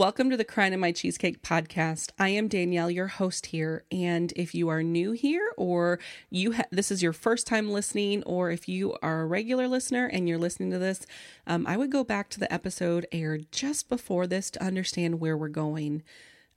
Welcome to the Crying in My Cheesecake podcast. I am Danielle, your host here. And if you are new here, or you ha- this is your first time listening, or if you are a regular listener and you're listening to this, um, I would go back to the episode aired just before this to understand where we're going.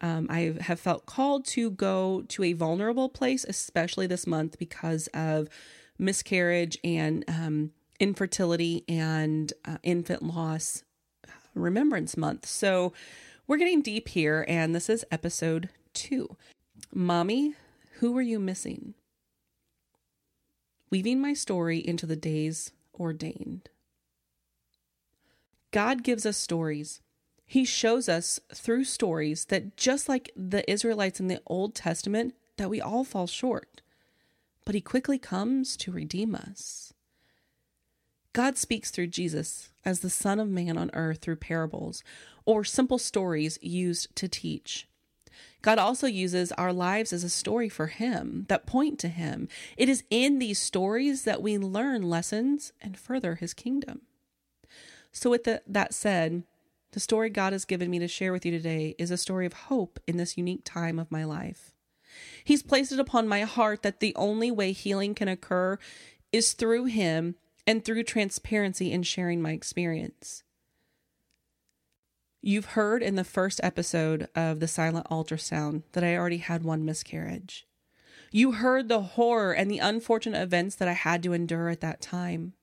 Um, I have felt called to go to a vulnerable place, especially this month because of miscarriage and um, infertility and uh, infant loss Remembrance Month. So we're getting deep here, and this is episode two. Mommy, who were you missing? Weaving my story into the days ordained. God gives us stories. He shows us through stories that just like the Israelites in the Old Testament, that we all fall short. But he quickly comes to redeem us. God speaks through Jesus as the Son of Man on earth through parables or simple stories used to teach. God also uses our lives as a story for Him that point to Him. It is in these stories that we learn lessons and further His kingdom. So, with the, that said, the story God has given me to share with you today is a story of hope in this unique time of my life. He's placed it upon my heart that the only way healing can occur is through Him and through transparency in sharing my experience. You've heard in the first episode of the silent ultrasound that I already had one miscarriage. You heard the horror and the unfortunate events that I had to endure at that time.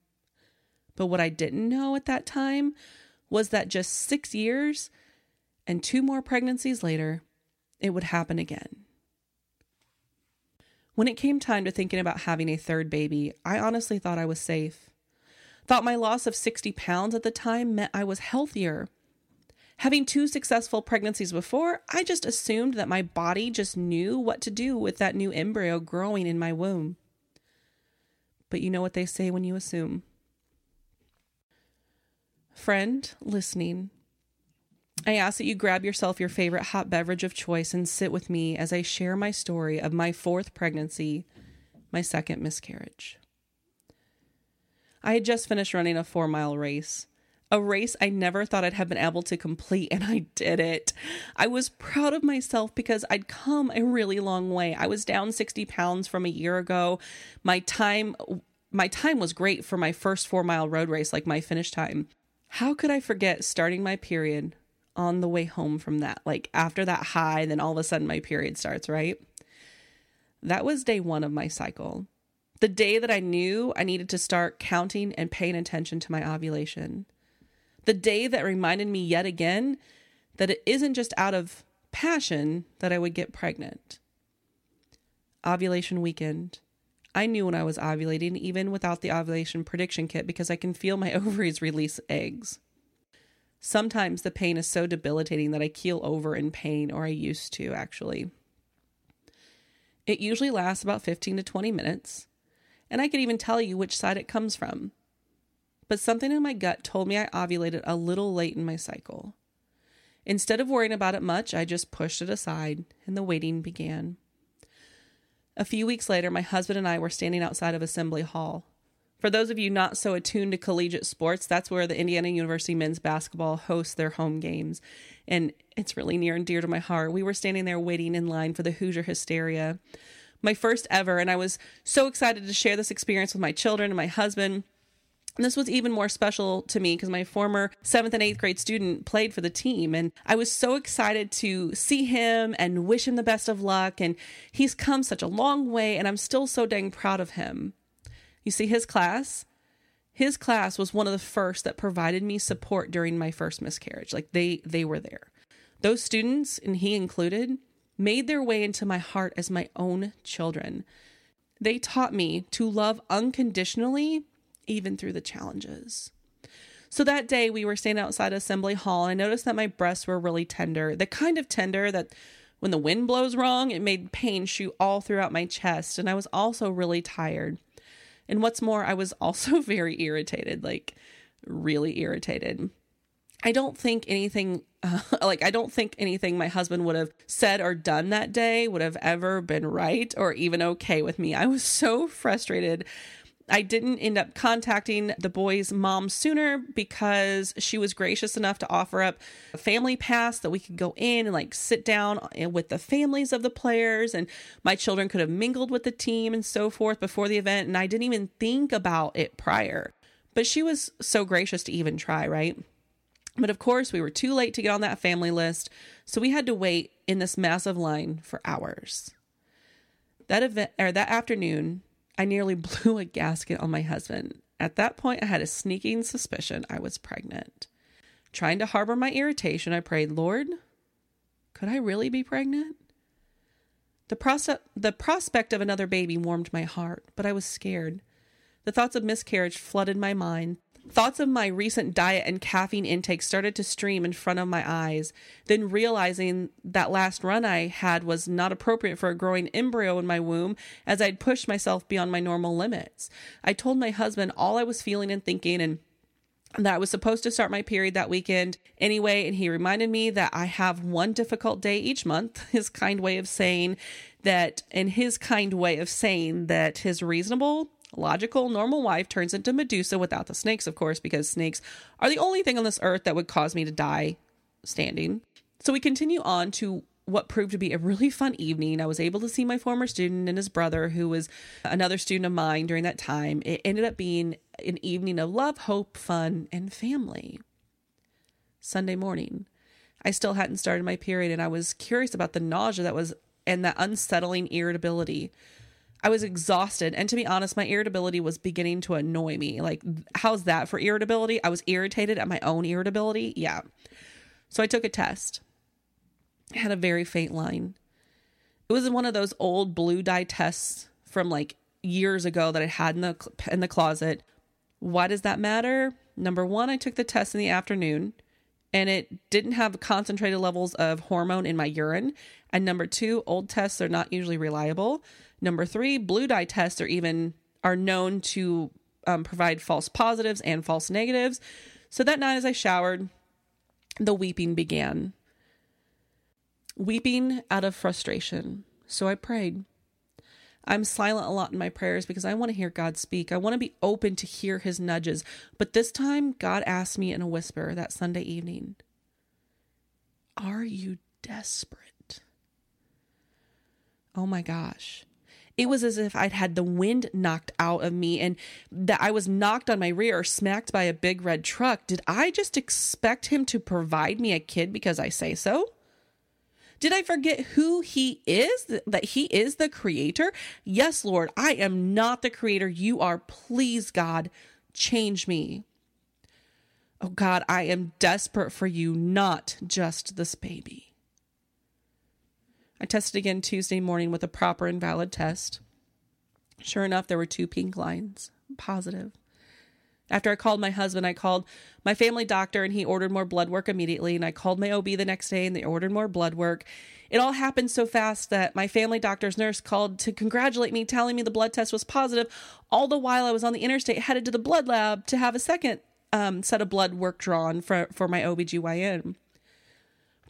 But what I didn't know at that time was that just six years and two more pregnancies later, it would happen again. When it came time to thinking about having a third baby, I honestly thought I was safe. Thought my loss of 60 pounds at the time meant I was healthier. Having two successful pregnancies before, I just assumed that my body just knew what to do with that new embryo growing in my womb. But you know what they say when you assume. Friend listening, I ask that you grab yourself your favorite hot beverage of choice and sit with me as I share my story of my fourth pregnancy, my second miscarriage. I had just finished running a four mile race. A race I never thought I'd have been able to complete, and I did it. I was proud of myself because I'd come a really long way. I was down 60 pounds from a year ago. My time my time was great for my first four mile road race, like my finish time. How could I forget starting my period on the way home from that? Like after that high, then all of a sudden my period starts, right? That was day one of my cycle the day that I knew I needed to start counting and paying attention to my ovulation. The day that reminded me yet again that it isn't just out of passion that I would get pregnant. Ovulation weekend. I knew when I was ovulating, even without the ovulation prediction kit, because I can feel my ovaries release eggs. Sometimes the pain is so debilitating that I keel over in pain, or I used to actually. It usually lasts about 15 to 20 minutes and I could even tell you which side it comes from. But something in my gut told me I ovulated a little late in my cycle. Instead of worrying about it much, I just pushed it aside and the waiting began. A few weeks later, my husband and I were standing outside of Assembly Hall. For those of you not so attuned to collegiate sports, that's where the Indiana University men's basketball hosts their home games. And it's really near and dear to my heart. We were standing there waiting in line for the Hoosier Hysteria my first ever. And I was so excited to share this experience with my children and my husband. And this was even more special to me because my former seventh and eighth grade student played for the team. And I was so excited to see him and wish him the best of luck. And he's come such a long way, and I'm still so dang proud of him. You see, his class, his class was one of the first that provided me support during my first miscarriage. Like they they were there. Those students, and he included, made their way into my heart as my own children. They taught me to love unconditionally, even through the challenges. So that day, we were standing outside Assembly Hall, and I noticed that my breasts were really tender the kind of tender that when the wind blows wrong, it made pain shoot all throughout my chest. And I was also really tired. And what's more, I was also very irritated like, really irritated. I don't think anything uh, like I don't think anything my husband would have said or done that day would have ever been right or even okay with me. I was so frustrated. I didn't end up contacting the boy's mom sooner because she was gracious enough to offer up a family pass that we could go in and like sit down with the families of the players and my children could have mingled with the team and so forth before the event and I didn't even think about it prior. But she was so gracious to even try, right? But of course, we were too late to get on that family list, so we had to wait in this massive line for hours. That event or that afternoon, I nearly blew a gasket on my husband. At that point, I had a sneaking suspicion I was pregnant. Trying to harbor my irritation, I prayed, Lord, could I really be pregnant? The, pros- the prospect of another baby warmed my heart, but I was scared. The thoughts of miscarriage flooded my mind, Thoughts of my recent diet and caffeine intake started to stream in front of my eyes. Then, realizing that last run I had was not appropriate for a growing embryo in my womb, as I'd pushed myself beyond my normal limits. I told my husband all I was feeling and thinking, and that I was supposed to start my period that weekend anyway, and he reminded me that I have one difficult day each month. His kind way of saying that, in his kind way of saying that his reasonable logical, normal wife turns into Medusa without the snakes, of course, because snakes are the only thing on this earth that would cause me to die standing. So we continue on to what proved to be a really fun evening. I was able to see my former student and his brother, who was another student of mine during that time. It ended up being an evening of love, hope, fun, and family. Sunday morning, I still hadn't started my period, and I was curious about the nausea that was and that unsettling irritability. I was exhausted. And to be honest, my irritability was beginning to annoy me. Like, how's that for irritability? I was irritated at my own irritability. Yeah. So I took a test. Had a very faint line. It was one of those old blue dye tests from like years ago that I had in the in the closet. Why does that matter? Number 1, I took the test in the afternoon and it didn't have concentrated levels of hormone in my urine. And number 2, old tests are not usually reliable. Number three, blue dye tests are even are known to um, provide false positives and false negatives. So that night, as I showered, the weeping began. Weeping out of frustration. So I prayed. I'm silent a lot in my prayers because I want to hear God speak. I want to be open to hear his nudges. But this time, God asked me in a whisper that Sunday evening Are you desperate? Oh my gosh. It was as if I'd had the wind knocked out of me and that I was knocked on my rear or smacked by a big red truck. Did I just expect him to provide me a kid because I say so? Did I forget who he is? That he is the creator? Yes, Lord, I am not the creator. You are. Please, God, change me. Oh, God, I am desperate for you, not just this baby. I tested again Tuesday morning with a proper and valid test. Sure enough, there were two pink lines, positive. After I called my husband, I called my family doctor and he ordered more blood work immediately. And I called my OB the next day and they ordered more blood work. It all happened so fast that my family doctor's nurse called to congratulate me, telling me the blood test was positive. All the while I was on the interstate headed to the blood lab to have a second um, set of blood work drawn for, for my OBGYN.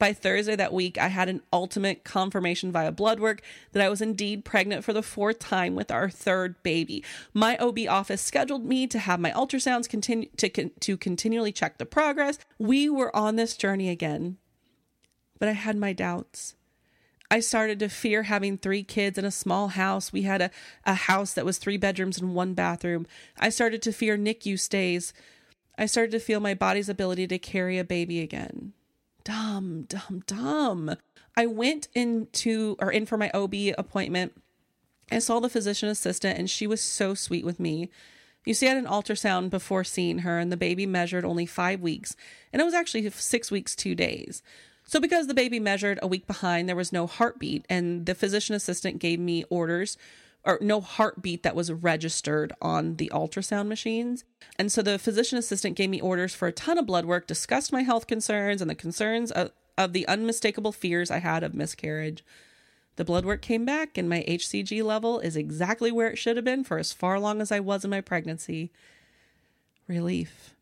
By Thursday that week, I had an ultimate confirmation via blood work that I was indeed pregnant for the fourth time with our third baby. My OB office scheduled me to have my ultrasounds continue to, to continually check the progress. We were on this journey again. But I had my doubts. I started to fear having three kids in a small house. We had a, a house that was three bedrooms and one bathroom. I started to fear NICU stays. I started to feel my body's ability to carry a baby again dumb, dumb, dumb. I went into or in for my OB appointment. I saw the physician assistant and she was so sweet with me. You see, I had an ultrasound before seeing her, and the baby measured only five weeks, and it was actually six weeks, two days. So, because the baby measured a week behind, there was no heartbeat, and the physician assistant gave me orders or no heartbeat that was registered on the ultrasound machines. And so the physician assistant gave me orders for a ton of blood work, discussed my health concerns and the concerns of, of the unmistakable fears I had of miscarriage. The blood work came back, and my HCG level is exactly where it should have been for as far along as I was in my pregnancy. Relief.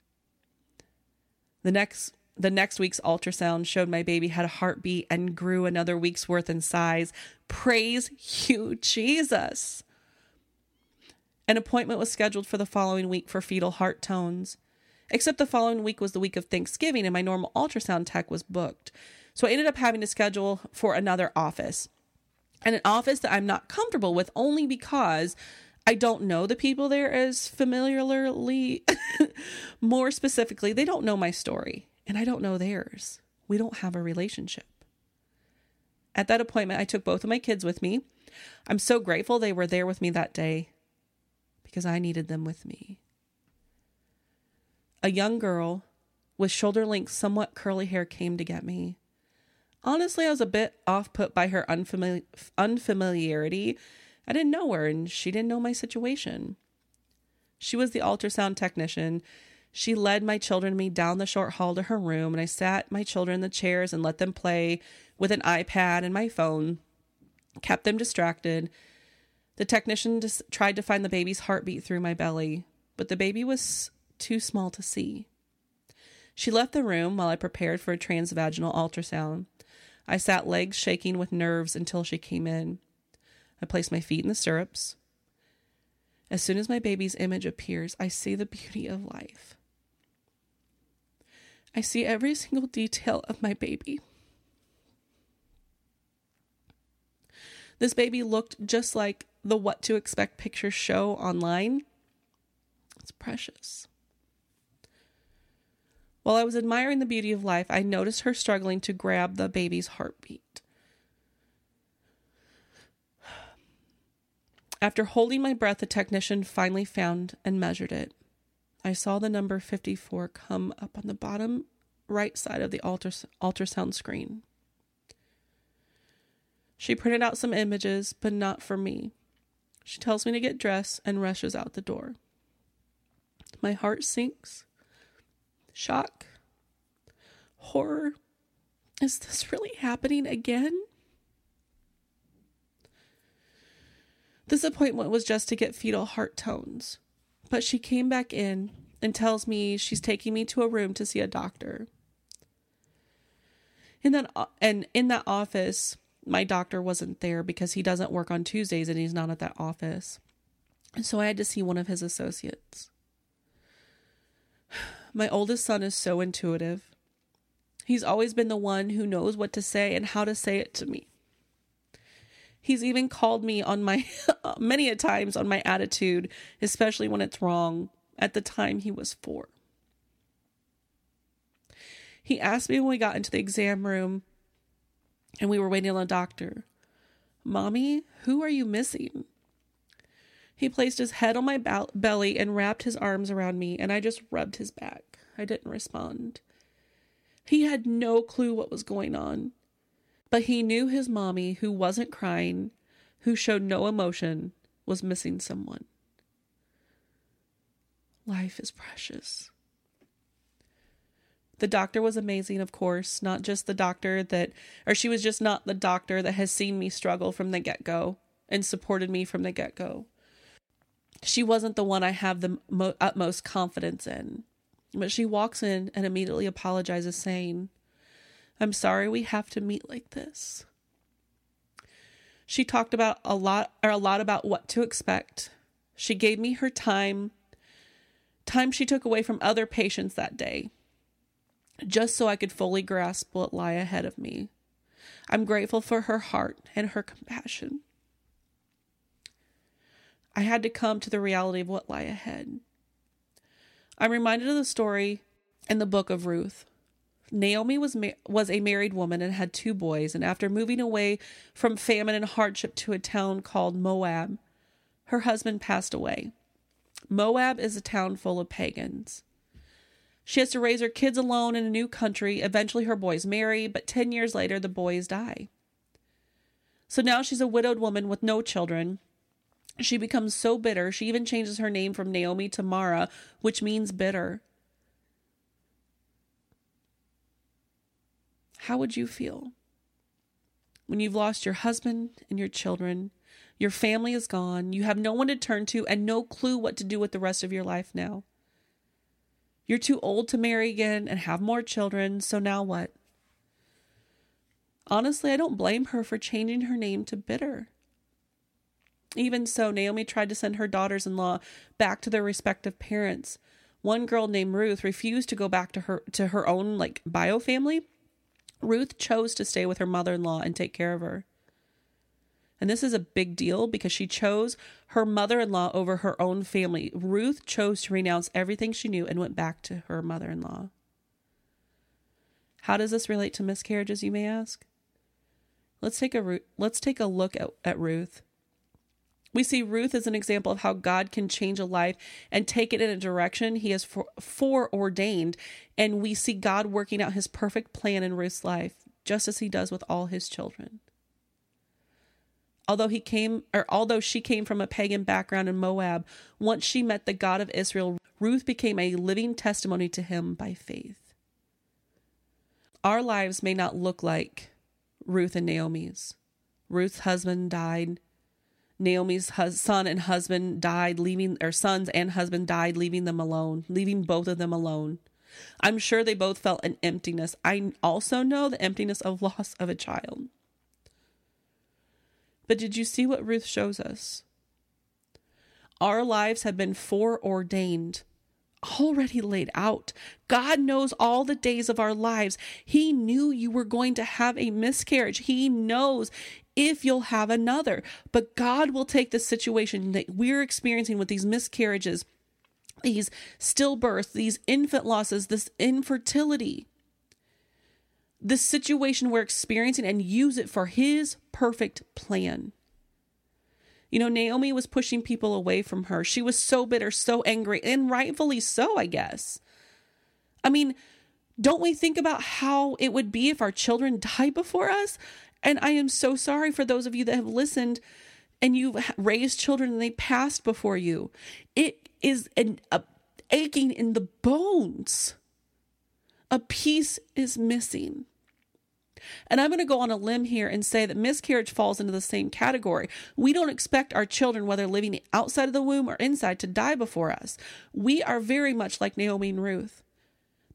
The next the next week's ultrasound showed my baby had a heartbeat and grew another week's worth in size. Praise you, Jesus. An appointment was scheduled for the following week for fetal heart tones. Except the following week was the week of Thanksgiving and my normal ultrasound tech was booked. So I ended up having to schedule for another office. And an office that I'm not comfortable with only because I don't know the people there as familiarly. More specifically, they don't know my story and I don't know theirs. We don't have a relationship. At that appointment, I took both of my kids with me. I'm so grateful they were there with me that day because I needed them with me. A young girl with shoulder length, somewhat curly hair came to get me. Honestly, I was a bit off put by her unfamili- unfamiliarity. I didn't know her, and she didn't know my situation. She was the ultrasound technician. She led my children and me down the short hall to her room, and I sat my children in the chairs and let them play with an iPad and my phone, kept them distracted. The technician just tried to find the baby's heartbeat through my belly, but the baby was too small to see. She left the room while I prepared for a transvaginal ultrasound. I sat legs shaking with nerves until she came in. I placed my feet in the stirrups. As soon as my baby's image appears, I see the beauty of life. I see every single detail of my baby. This baby looked just like the what to expect pictures show online. It's precious. While I was admiring the beauty of life, I noticed her struggling to grab the baby's heartbeat. After holding my breath, the technician finally found and measured it. I saw the number 54 come up on the bottom right side of the ultrasound screen. She printed out some images, but not for me. She tells me to get dressed and rushes out the door. My heart sinks. Shock. Horror. Is this really happening again? This appointment was just to get fetal heart tones, but she came back in and tells me she's taking me to a room to see a doctor. In that and in that office, my doctor wasn't there because he doesn't work on Tuesdays and he's not at that office. So I had to see one of his associates. My oldest son is so intuitive. He's always been the one who knows what to say and how to say it to me. He's even called me on my many a times on my attitude, especially when it's wrong, at the time he was 4. He asked me when we got into the exam room and we were waiting on the doctor. Mommy, who are you missing? He placed his head on my be- belly and wrapped his arms around me, and I just rubbed his back. I didn't respond. He had no clue what was going on, but he knew his mommy, who wasn't crying, who showed no emotion, was missing someone. Life is precious. The doctor was amazing, of course, not just the doctor that, or she was just not the doctor that has seen me struggle from the get go and supported me from the get go. She wasn't the one I have the mo- utmost confidence in. But she walks in and immediately apologizes, saying, I'm sorry we have to meet like this. She talked about a lot or a lot about what to expect. She gave me her time, time she took away from other patients that day just so I could fully grasp what lay ahead of me. I'm grateful for her heart and her compassion. I had to come to the reality of what lay ahead. I'm reminded of the story in the book of Ruth. Naomi was ma- was a married woman and had two boys, and after moving away from famine and hardship to a town called Moab, her husband passed away. Moab is a town full of pagans. She has to raise her kids alone in a new country. Eventually, her boys marry, but 10 years later, the boys die. So now she's a widowed woman with no children. She becomes so bitter, she even changes her name from Naomi to Mara, which means bitter. How would you feel when you've lost your husband and your children? Your family is gone. You have no one to turn to and no clue what to do with the rest of your life now. You're too old to marry again and have more children, so now what? Honestly, I don't blame her for changing her name to Bitter. Even so, Naomi tried to send her daughters in law back to their respective parents. One girl named Ruth refused to go back to her to her own like bio family. Ruth chose to stay with her mother-in-law and take care of her. And this is a big deal because she chose her mother in law over her own family. Ruth chose to renounce everything she knew and went back to her mother in law. How does this relate to miscarriages, you may ask? Let's take a let's take a look at, at Ruth. We see Ruth as an example of how God can change a life and take it in a direction he has foreordained. And we see God working out his perfect plan in Ruth's life, just as he does with all his children. Although he came or although she came from a pagan background in Moab, once she met the God of Israel, Ruth became a living testimony to him by faith. Our lives may not look like Ruth and Naomi's. Ruth's husband died. Naomi's hus- son and husband died, leaving or sons and husband died, leaving them alone, leaving both of them alone. I'm sure they both felt an emptiness. I also know the emptiness of loss of a child. But did you see what Ruth shows us? Our lives have been foreordained, already laid out. God knows all the days of our lives. He knew you were going to have a miscarriage. He knows if you'll have another. But God will take the situation that we're experiencing with these miscarriages, these stillbirths, these infant losses, this infertility, the situation we're experiencing and use it for his perfect plan. You know, Naomi was pushing people away from her. She was so bitter, so angry, and rightfully so, I guess. I mean, don't we think about how it would be if our children died before us? And I am so sorry for those of you that have listened and you've raised children and they passed before you. It is an a aching in the bones. A piece is missing. And I'm going to go on a limb here and say that miscarriage falls into the same category. We don't expect our children, whether living outside of the womb or inside, to die before us. We are very much like Naomi and Ruth.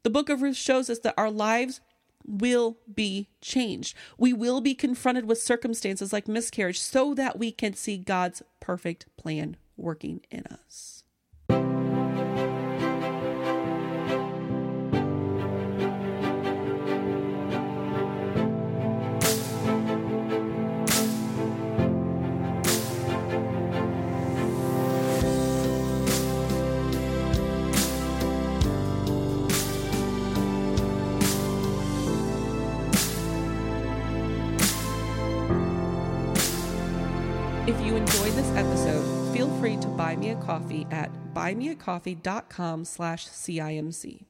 The book of Ruth shows us that our lives will be changed. We will be confronted with circumstances like miscarriage so that we can see God's perfect plan working in us. Buy me a coffee at buymeacoffee.com slash CIMC.